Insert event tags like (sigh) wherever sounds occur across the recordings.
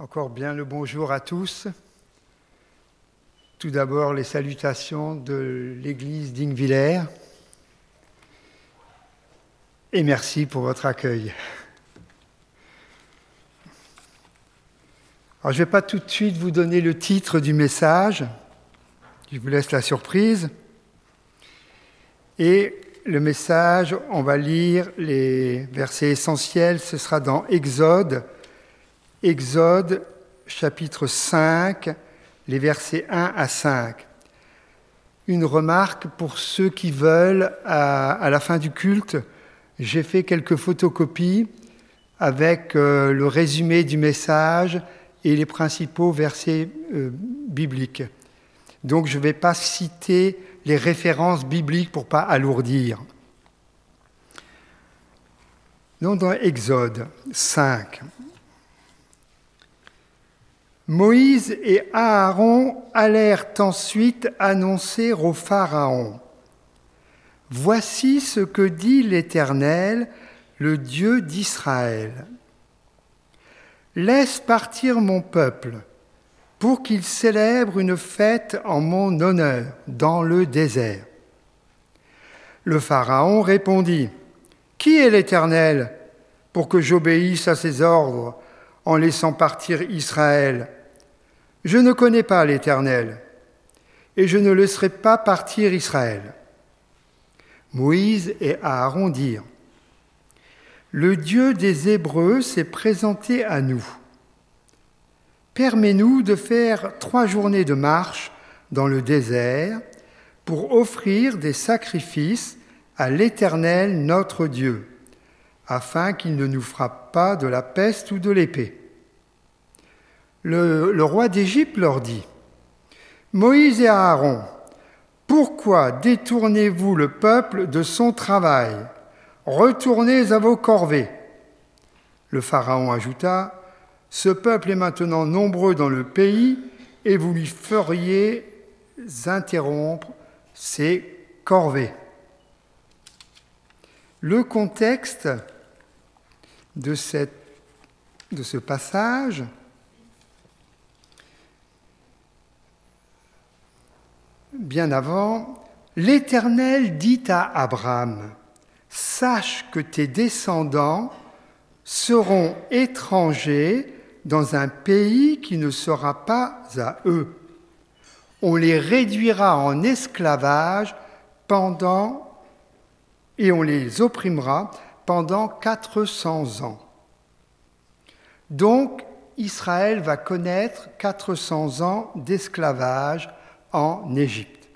Encore bien le bonjour à tous. Tout d'abord les salutations de l'église d'Ingvillers. Et merci pour votre accueil. Alors, je ne vais pas tout de suite vous donner le titre du message. Je vous laisse la surprise. Et le message, on va lire les versets essentiels. Ce sera dans Exode Exode chapitre 5, les versets 1 à 5. Une remarque pour ceux qui veulent, à, la fin du culte, j'ai fait quelques photocopies avec euh, le résumé du message et les principaux versets euh, bibliques. Donc je ne vais pas citer les références bibliques pour pas alourdir. Donc dans Exode 5, Moïse et Aaron allèrent ensuite annoncer au Pharaon, Voici ce que dit l'Éternel, le Dieu d'Israël. Laisse partir mon peuple pour qu'il célèbre une fête en mon honneur dans le désert. Le Pharaon répondit, Qui est l'Éternel pour que j'obéisse à ses ordres en laissant partir Israël je ne connais pas l'Éternel, et je ne laisserai pas partir Israël. Moïse et Aaron dirent, Le Dieu des Hébreux s'est présenté à nous. Permets-nous de faire trois journées de marche dans le désert pour offrir des sacrifices à l'Éternel notre Dieu, afin qu'il ne nous frappe pas de la peste ou de l'épée le, roi d'Égypte leur dit, Moïse et Aaron, pourquoi détournez-vous le peuple de son travail? Retournez à vos corvées. Le Pharaon ajouta, Ce peuple est maintenant nombreux dans le pays et vous lui feriez interrompre ses corvées. Le contexte de, ce passage, bien avant, l'Éternel dit à Abraham, Sache que tes descendants seront étrangers dans un pays qui ne sera pas à eux. On les réduira en esclavage pendant et on les opprimera pendant 400 ans. Donc Israël va connaître 400 ans d'esclavage en Égypte.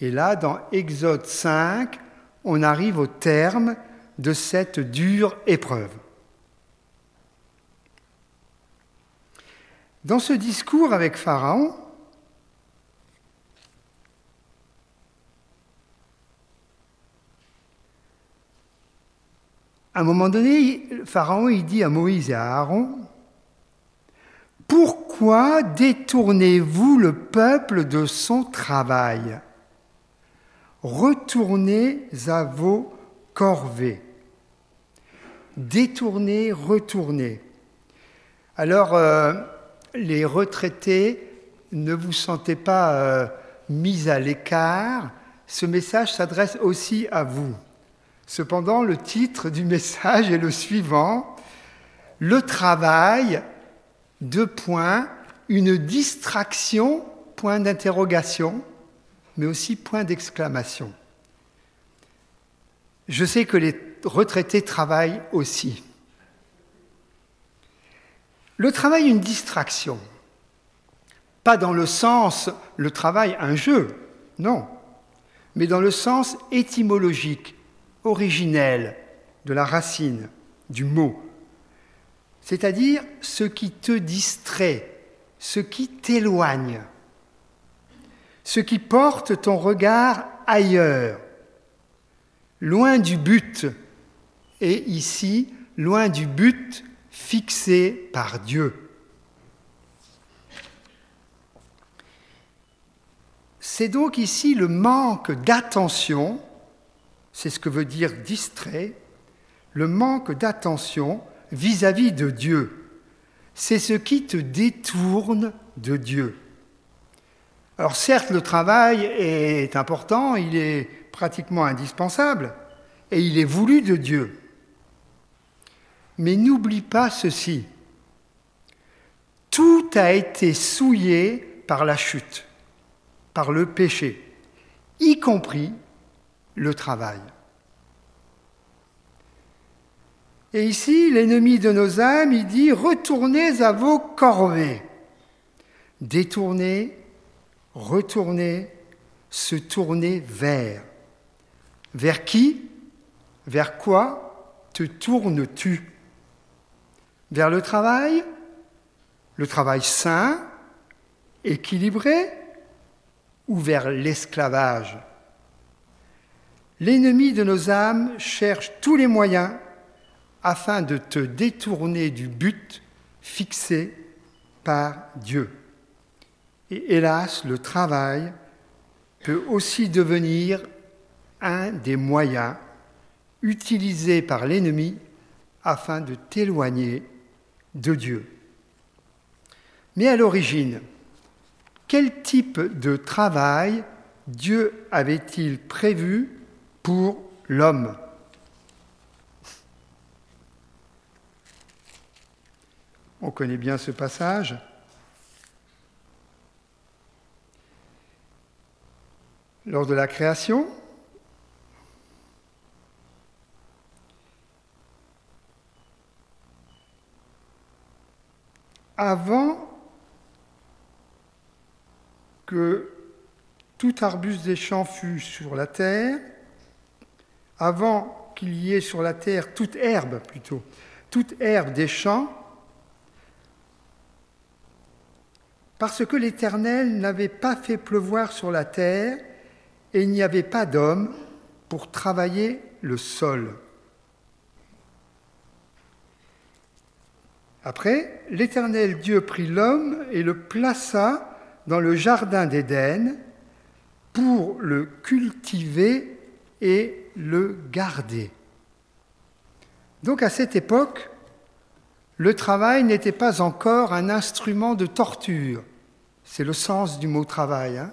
Et là, dans Exode 5, on arrive au terme de cette dure épreuve. Dans ce discours avec Pharaon, à un moment donné, Pharaon il dit à Moïse et à Aaron, pourquoi détournez-vous le peuple de son travail? Retournez à vos corvées. Détournez, retournez. Alors, euh, les retraités, ne vous sentez pas euh, mis à l'écart. Ce message s'adresse aussi à vous. Cependant, le titre du message est le suivant. Le travail deux points, une distraction, point d'interrogation, mais aussi point d'exclamation. Je sais que les retraités travaillent aussi. Le travail, une distraction. Pas dans le sens le travail, un jeu, non, mais dans le sens étymologique, originel de la racine, du mot c'est-à-dire ce qui te distrait, ce qui t'éloigne, ce qui porte ton regard ailleurs, loin du but, et ici, loin du but fixé par Dieu. C'est donc ici le manque d'attention, c'est ce que veut dire distrait, le manque d'attention vis-à-vis de Dieu, c'est ce qui te détourne de Dieu. Alors certes, le travail est important, il est pratiquement indispensable, et il est voulu de Dieu. Mais n'oublie pas ceci. Tout a été souillé par la chute, par le péché, y compris le travail. Et ici, l'ennemi de nos âmes, il dit, retournez à vos corvées. Détournez, retournez, se tourner vers. Vers qui? Vers quoi te tournes-tu? Vers le travail? Le travail sain, équilibré? Ou vers l'esclavage? L'ennemi de nos âmes cherche tous les moyens afin de te détourner du but fixé par Dieu. Et hélas, le travail peut aussi devenir un des moyens utilisés par l'ennemi afin de t'éloigner de Dieu. Mais à l'origine, quel type de travail Dieu avait-il prévu pour l'homme? On connaît bien ce passage. Lors de la création, avant que tout arbuste des champs fût sur la terre, avant qu'il y ait sur la terre toute herbe plutôt, toute herbe des champs, parce que l'Éternel n'avait pas fait pleuvoir sur la terre et il n'y avait pas d'homme pour travailler le sol. Après, l'Éternel Dieu prit l'homme et le plaça dans le jardin d'Éden pour le cultiver et le garder. Donc à cette époque, le travail n'était pas encore un instrument de torture. C'est le sens du mot travail. Hein.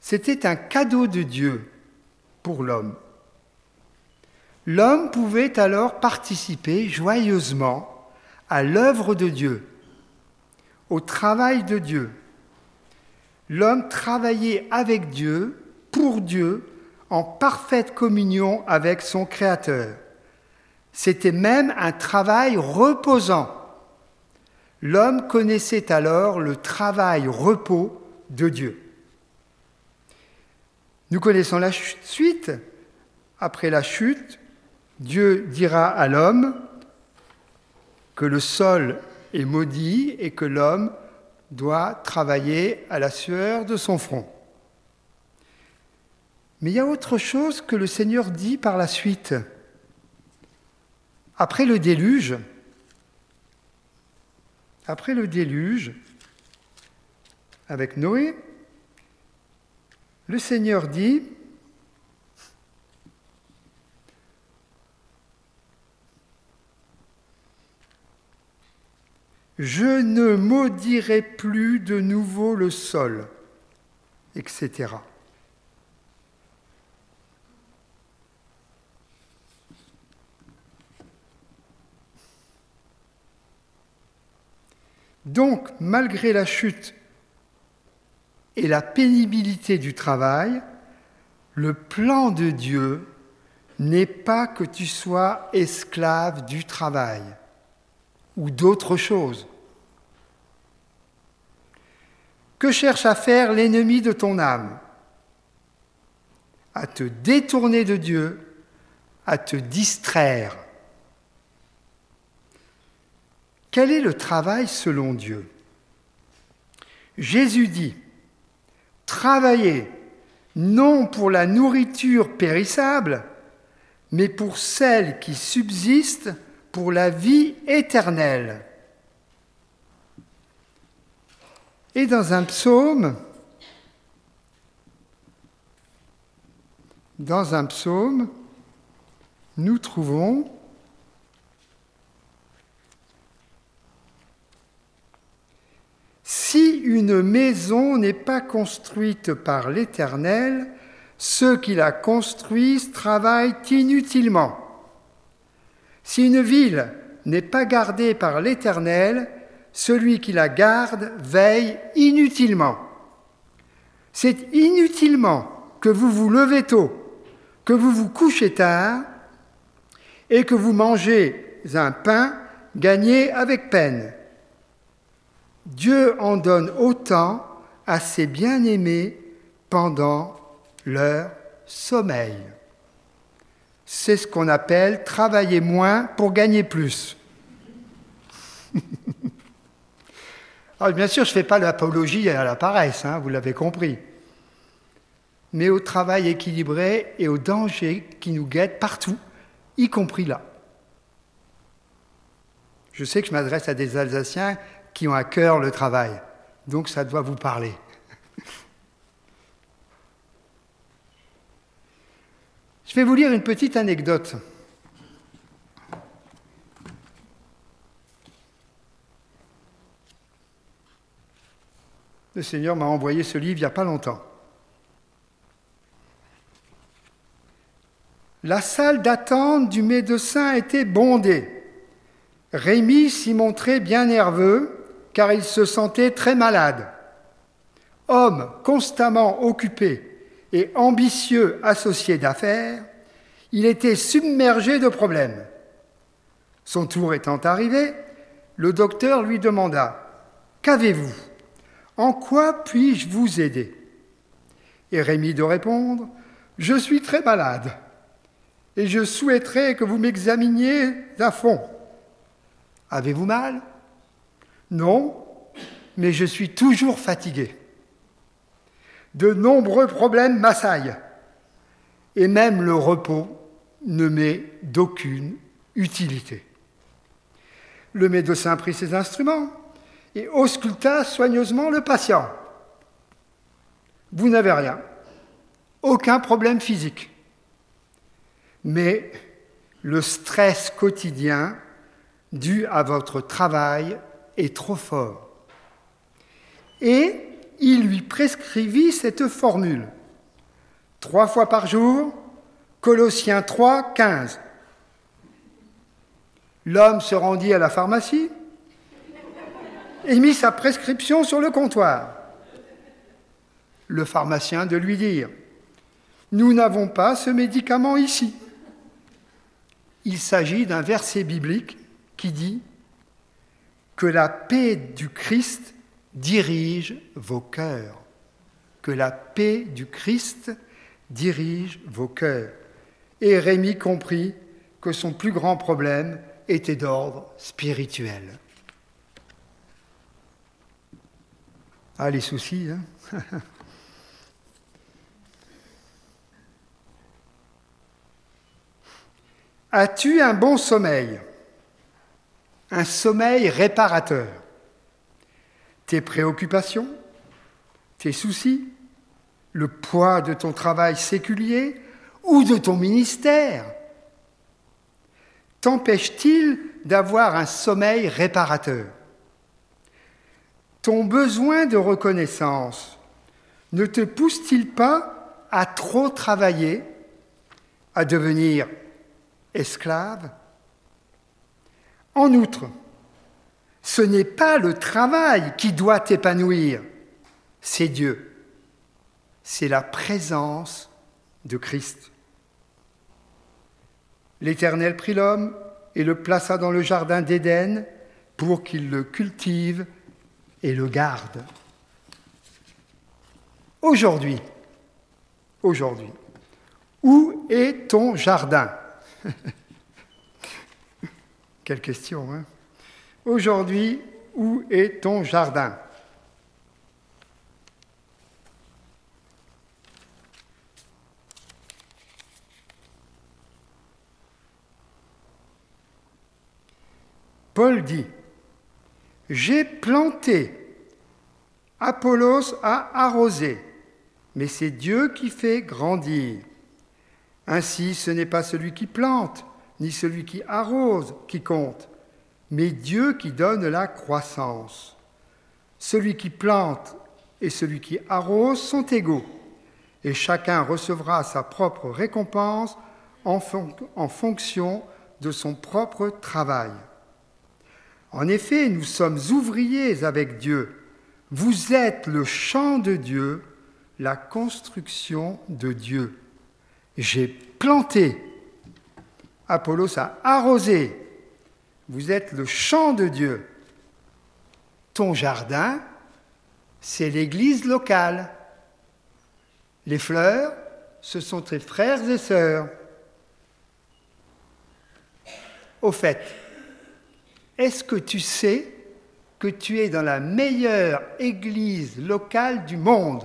C'était un cadeau de Dieu pour l'homme. L'homme pouvait alors participer joyeusement à l'œuvre de Dieu, au travail de Dieu. L'homme travaillait avec Dieu, pour Dieu, en parfaite communion avec son Créateur. C'était même un travail reposant. L'homme connaissait alors le travail repos de Dieu. Nous connaissons la suite. Après la chute, Dieu dira à l'homme que le sol est maudit et que l'homme doit travailler à la sueur de son front. Mais il y a autre chose que le Seigneur dit par la suite. Après le déluge, après le déluge, avec Noé, le Seigneur dit, Je ne maudirai plus de nouveau le sol, etc. Donc, malgré la chute et la pénibilité du travail, le plan de Dieu n'est pas que tu sois esclave du travail ou d'autre chose. Que cherche à faire l'ennemi de ton âme? À te détourner de Dieu, à te distraire. Quel est le travail selon Dieu? Jésus dit, travaillez non pour la nourriture périssable, mais pour celle qui subsiste pour la vie éternelle. Et dans un psaume, dans un psaume, nous trouvons une maison n'est pas construite par l'Éternel, ceux qui la construisent travaillent inutilement. Si une ville n'est pas gardée par l'Éternel, celui qui la garde veille inutilement. C'est inutilement que vous vous levez tôt, que vous vous couchez tard et que vous mangez un pain gagné avec peine. Dieu en donne autant à ses bien-aimés pendant leur sommeil. C'est ce qu'on appelle travailler moins pour gagner plus. (laughs) Alors, bien sûr, je ne fais pas l'apologie à la paresse, hein, vous l'avez compris, mais au travail équilibré et au danger qui nous guette partout, y compris là. Je sais que je m'adresse à des Alsaciens qui ont à cœur le travail, donc ça doit vous parler. Je vais vous lire une petite anecdote. Le Seigneur m'a envoyé ce livre il n'y a pas longtemps. La salle d'attente du médecin était bondée. Rémi s'y montrait bien nerveux car il se sentait très malade. Homme constamment occupé et ambitieux associé d'affaires, il était submergé de problèmes. Son tour étant arrivé, le docteur lui demanda Qu'avez-vous? En quoi puis-je vous aider? Et Rémi de répondre Je suis très malade et je souhaiterais que vous m'examiniez à fond. Avez-vous mal? Non, mais je suis toujours fatigué. De nombreux problèmes m'assaillent et même le repos ne m'est d'aucune utilité. Le médecin prit ses instruments et ausculta soigneusement le patient. Vous n'avez rien, aucun problème physique. Mais le stress quotidien dû à votre travail est trop fort. Et il lui prescrivit cette formule. Trois fois par jour, Colossiens 3, 15. L'homme se rendit à la pharmacie et mit sa prescription sur le comptoir. Le pharmacien de lui dire Nous n'avons pas ce médicament ici. Il s'agit d'un verset biblique qui dit Que la paix du Christ dirige vos cœurs. Que la paix du Christ dirige vos cœurs. Et Rémi comprit que son plus grand problème était d'ordre spirituel. Ah, les soucis, hein (laughs) As-tu un bon sommeil? Un sommeil réparateur. Tes préoccupations Tes soucis Le poids de ton travail séculier ou de ton ministère T'empêche-t-il d'avoir un sommeil réparateur? Ton besoin de reconnaissance ne te pousse-t-il pas à trop travailler, à devenir esclave En outre, ce n'est pas le travail qui doit t'épanouir, c'est Dieu. C'est la présence de Christ. L'Éternel prit l'homme et le plaça dans le jardin d'Éden pour qu'il le cultive et le garde. Aujourd'hui, aujourd'hui, où est ton jardin? (laughs) Quelle question, hein Aujourd'hui, où est ton jardin? Paul dit, j'ai planté, Apollos a arrosé, mais c'est Dieu qui fait grandir. Ainsi, ce n'est pas celui qui plante, ni celui qui arrose qui compte, mais Dieu qui donne la croissance. Celui qui plante et celui qui arrose sont égaux, et chacun recevra sa propre récompense en, fonction de son propre travail. En effet, nous sommes ouvriers avec Dieu. Vous êtes le champ de Dieu, la construction de Dieu. J'ai planté, Apollos a arrosé, vous êtes le champ de Dieu. Ton jardin, c'est l'église locale. Les fleurs, ce sont tes frères et sœurs. Au fait, est-ce que tu sais que tu es dans la meilleure église locale du monde?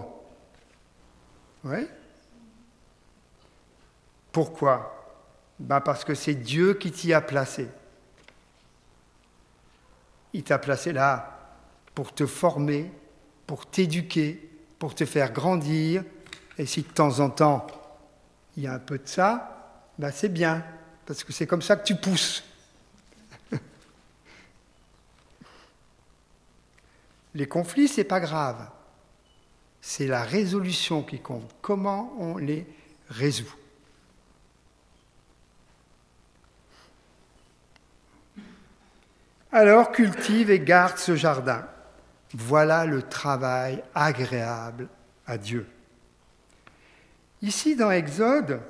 Oui Pourquoi? Ben Parce que c'est Dieu qui t'y a placé. Il t'a placé là pour te former, pour t'éduquer, pour te faire grandir. Et si de temps en temps, il y a un peu de ça, ben c'est bien, parce que c'est comme ça que tu pousses. (laughs) Les conflits, ce n'est pas grave. C'est la résolution qui compte. Comment on les résout? Alors cultive et garde ce jardin. Voilà le travail agréable à Dieu. Ici, dans Exode,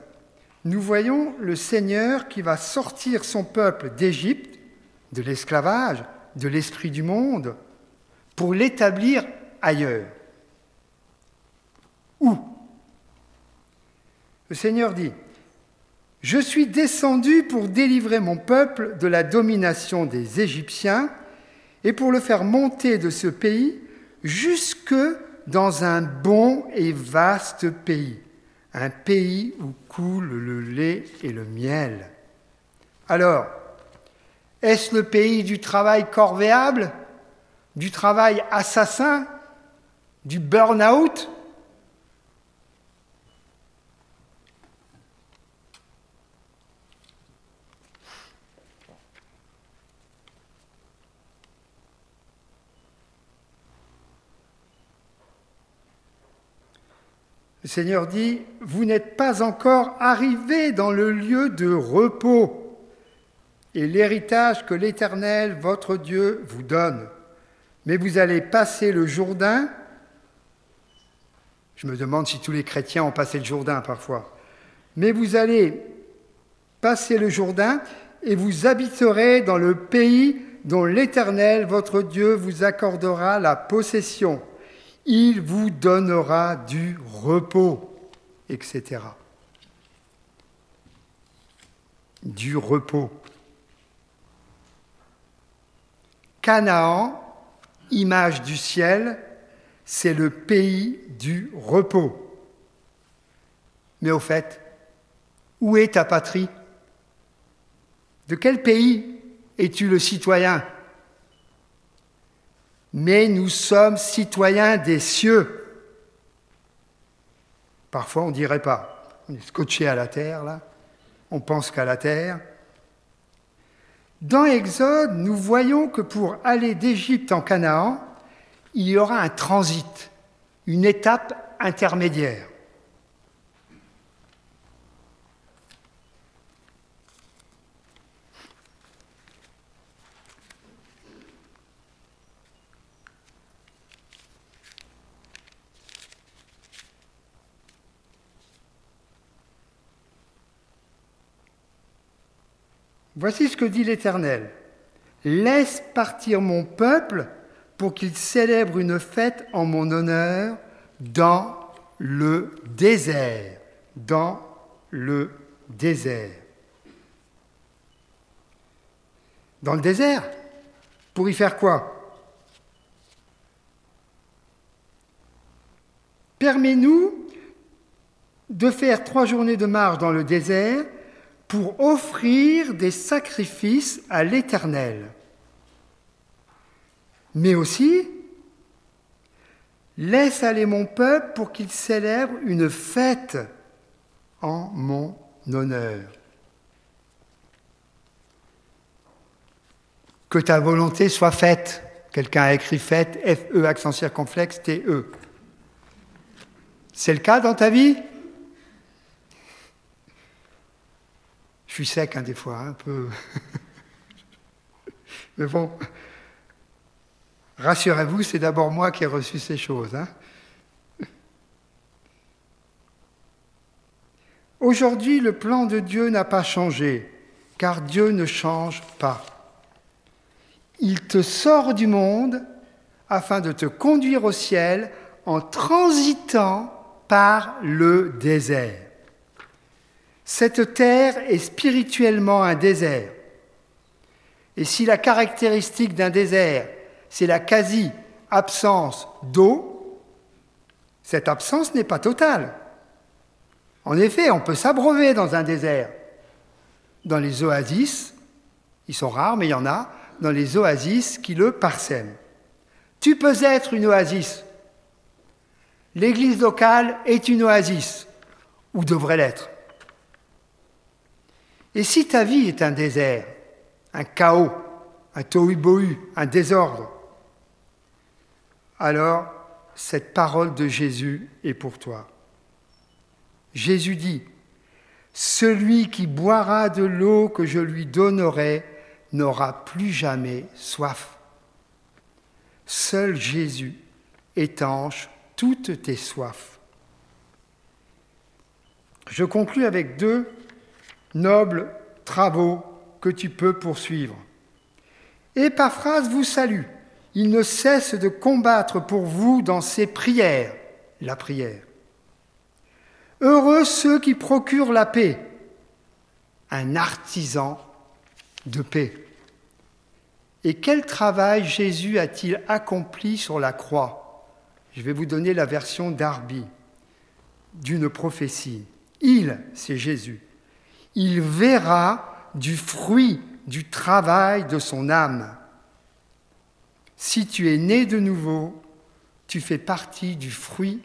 nous voyons le Seigneur qui va sortir son peuple d'Égypte, de l'esclavage, de l'esprit du monde, pour l'établir ailleurs. Où? Le Seigneur dit, Je suis descendu pour délivrer mon peuple de la domination des Égyptiens et pour le faire monter de ce pays jusque dans un bon et vaste pays, un pays où coule le lait et le miel. Alors, est-ce le pays du travail corvéable du travail assassin, du burn-out. Le Seigneur dit, vous n'êtes pas encore arrivés dans le lieu de repos et l'héritage que l'Éternel, votre Dieu, vous donne mais vous allez passer le Jourdain. Je me demande si tous les chrétiens ont passé le Jourdain parfois. Mais vous allez passer le Jourdain et vous habiterez dans le pays dont l'Éternel, votre Dieu, vous accordera la possession. Il vous donnera du repos, etc. Du repos. Canaan image du ciel, c'est le pays du repos. Mais au fait, où est ta patrie? De quel pays es-tu le citoyen? Mais nous sommes citoyens des cieux. Parfois, on ne dirait pas. On est scotché à la terre, là. On pense qu'à la terre. Dans Exode, nous voyons que pour aller d'Égypte en Canaan, il y aura un transit, une étape intermédiaire. Voici ce que dit l'Éternel. Laisse partir mon peuple pour qu'il célèbre une fête en mon honneur dans le désert. Dans le désert. Dans le désert? Pour y faire quoi? Permets-nous de faire trois journées de marche dans le désert pour offrir des sacrifices à l'Éternel. Mais aussi, laisse aller mon peuple pour qu'il célèbre une fête en mon honneur. Que ta volonté soit faite, Quelqu'un a écrit fête, F-E, accent circonflexe, T-E. C'est le cas dans ta vie? Je suis sec hein, des fois, hein, un peu. (laughs) Mais bon, rassurez-vous, c'est d'abord moi qui ai reçu ces choses. Hein. Aujourd'hui, le plan de Dieu n'a pas changé, car Dieu ne change pas. Il te sort du monde afin de te conduire au ciel en transitant par le désert. Cette terre est spirituellement un désert. Et si la caractéristique d'un désert, c'est la quasi-absence d'eau, cette absence n'est pas totale. En effet, on peut s'abreuver dans un désert. Dans les oasis, ils sont rares, mais il y en a, dans les oasis qui le parsèment. Tu peux être une oasis. L'église locale est une oasis, ou devrait l'être. Et si ta vie est un désert, un chaos, un tohu-bohu, un désordre, alors cette parole de Jésus est pour toi. Jésus dit, Celui qui boira de l'eau que je lui donnerai n'aura plus jamais soif. Seul Jésus étanche toutes tes soifs. Je conclus avec deux nobles travaux que tu peux poursuivre. Épaphrase vous salue. Il ne cesse de combattre pour vous dans ses prières, la prière. Heureux ceux qui procurent la paix, un artisan de paix. Et quel travail Jésus a-t-il accompli sur la croix? Je vais vous donner la version d'Arby d'une prophétie. Il, c'est Jésus, il verra du fruit du travail de son âme. Si tu es né de nouveau, tu fais partie du fruit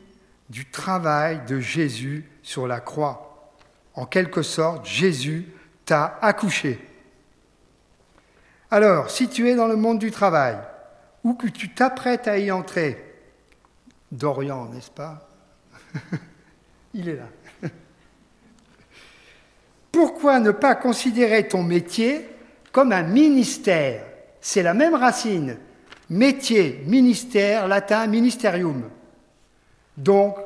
du travail de Jésus sur la croix. En quelque sorte, Jésus t'a accouché. Alors, si tu es dans le monde du travail, ou que tu t'apprêtes à y entrer, Dorian, n'est-ce pas? (laughs) Il est là. Pourquoi ne pas considérer ton métier comme un ministère? C'est la même racine. Métier, ministère, latin, ministerium. Donc,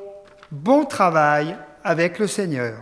bon travail avec le Seigneur.